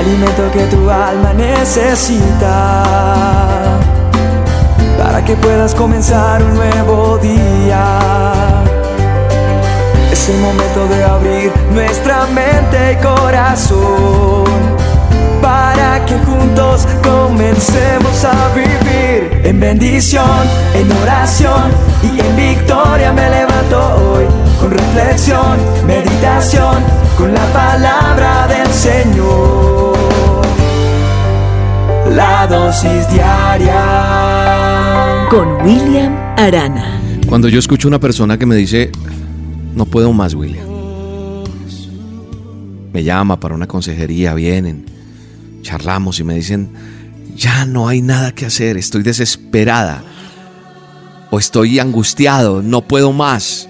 alimento que tu alma necesita para que puedas comenzar un nuevo día. Es el momento de abrir nuestra mente y corazón para que juntos comencemos a vivir en bendición, en oración y en victoria me levanto hoy con reflexión, meditación, con la palabra del Señor. La dosis diaria con William Arana. Cuando yo escucho una persona que me dice, no puedo más, William. Me llama para una consejería, vienen, charlamos y me dicen, ya no hay nada que hacer, estoy desesperada o estoy angustiado, no puedo más.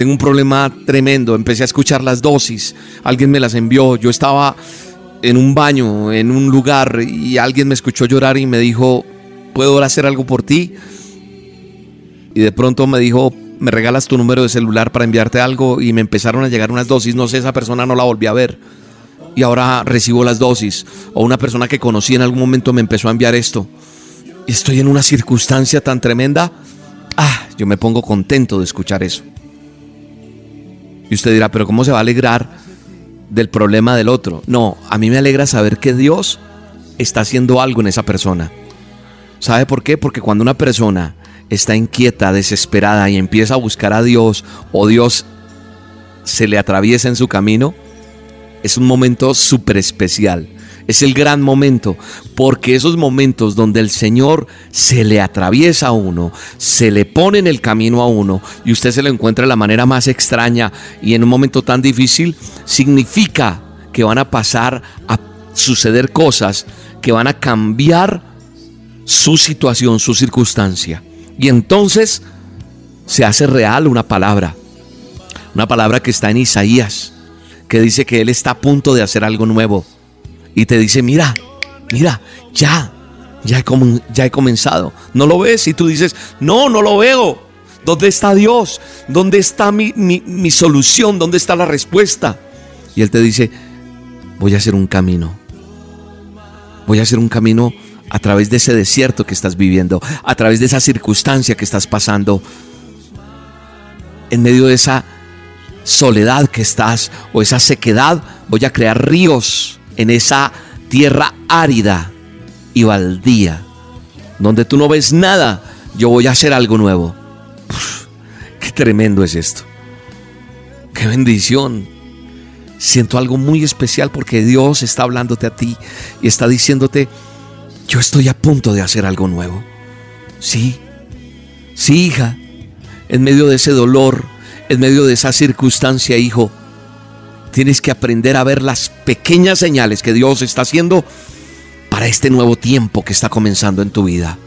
Tengo un problema tremendo, empecé a escuchar las dosis, alguien me las envió, yo estaba en un baño, en un lugar y alguien me escuchó llorar y me dijo, ¿puedo hacer algo por ti? Y de pronto me dijo, me regalas tu número de celular para enviarte algo y me empezaron a llegar unas dosis, no sé, esa persona no la volví a ver y ahora recibo las dosis. O una persona que conocí en algún momento me empezó a enviar esto. Y estoy en una circunstancia tan tremenda. Ah, yo me pongo contento de escuchar eso. Y usted dirá, pero ¿cómo se va a alegrar del problema del otro? No, a mí me alegra saber que Dios está haciendo algo en esa persona. ¿Sabe por qué? Porque cuando una persona está inquieta, desesperada y empieza a buscar a Dios o Dios se le atraviesa en su camino, es un momento súper especial. Es el gran momento, porque esos momentos donde el Señor se le atraviesa a uno, se le pone en el camino a uno y usted se lo encuentra de la manera más extraña y en un momento tan difícil, significa que van a pasar a suceder cosas que van a cambiar su situación, su circunstancia. Y entonces se hace real una palabra, una palabra que está en Isaías que dice que Él está a punto de hacer algo nuevo. Y te dice, mira, mira, ya, ya he, ya he comenzado. ¿No lo ves? Y tú dices, no, no lo veo. ¿Dónde está Dios? ¿Dónde está mi, mi solución? ¿Dónde está la respuesta? Y Él te dice, voy a hacer un camino. Voy a hacer un camino a través de ese desierto que estás viviendo, a través de esa circunstancia que estás pasando, en medio de esa soledad que estás o esa sequedad, voy a crear ríos en esa tierra árida y baldía, donde tú no ves nada, yo voy a hacer algo nuevo. qué tremendo es esto. Qué bendición. Siento algo muy especial porque Dios está hablándote a ti y está diciéndote, yo estoy a punto de hacer algo nuevo. Sí, sí, hija, en medio de ese dolor, en medio de esa circunstancia, hijo, tienes que aprender a ver las pequeñas señales que Dios está haciendo para este nuevo tiempo que está comenzando en tu vida.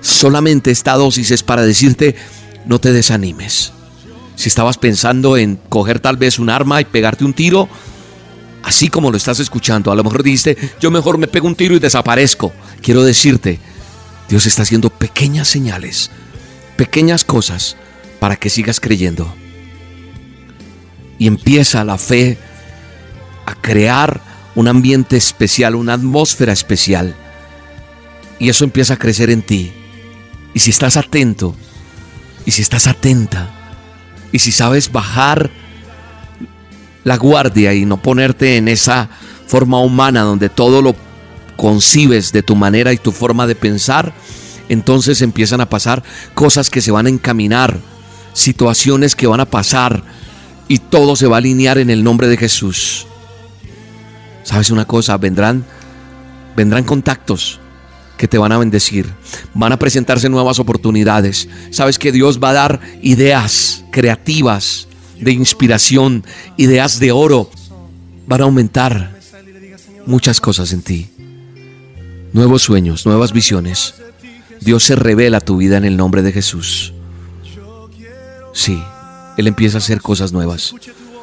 Solamente esta dosis es para decirte, no te desanimes. Si estabas pensando en coger tal vez un arma y pegarte un tiro, así como lo estás escuchando, a lo mejor dijiste, yo mejor me pego un tiro y desaparezco. Quiero decirte, Dios está haciendo pequeñas señales, pequeñas cosas para que sigas creyendo. Y empieza la fe a crear un ambiente especial, una atmósfera especial. Y eso empieza a crecer en ti. Y si estás atento, y si estás atenta, y si sabes bajar la guardia y no ponerte en esa forma humana donde todo lo concibes de tu manera y tu forma de pensar, entonces empiezan a pasar cosas que se van a encaminar situaciones que van a pasar y todo se va a alinear en el nombre de Jesús. ¿Sabes una cosa? Vendrán vendrán contactos que te van a bendecir. Van a presentarse nuevas oportunidades. Sabes que Dios va a dar ideas creativas, de inspiración, ideas de oro. Van a aumentar muchas cosas en ti. Nuevos sueños, nuevas visiones. Dios se revela tu vida en el nombre de Jesús. Sí, Él empieza a hacer cosas nuevas.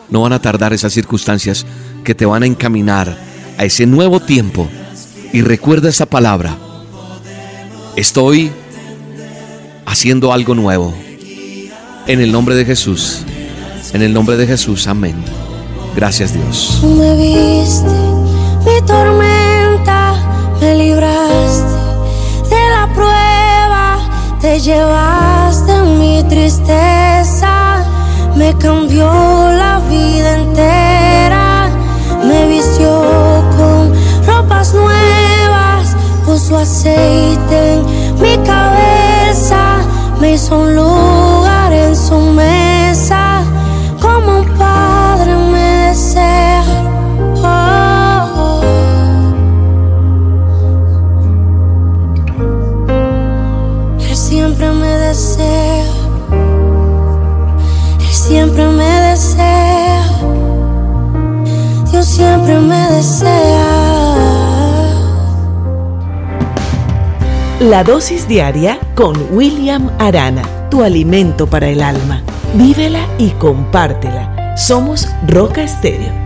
No van a tardar esas circunstancias que te van a encaminar a ese nuevo tiempo. Y recuerda esta palabra. Estoy haciendo algo nuevo. En el nombre de Jesús. En el nombre de Jesús. Amén. Gracias Dios. me viste mi tormenta, me libraste de la prueba, te llevaste mi tristeza, me cambió siempre me desea, Dios siempre me desea. La dosis diaria con William Arana, tu alimento para el alma. Vívela y compártela. Somos Roca Estéreo.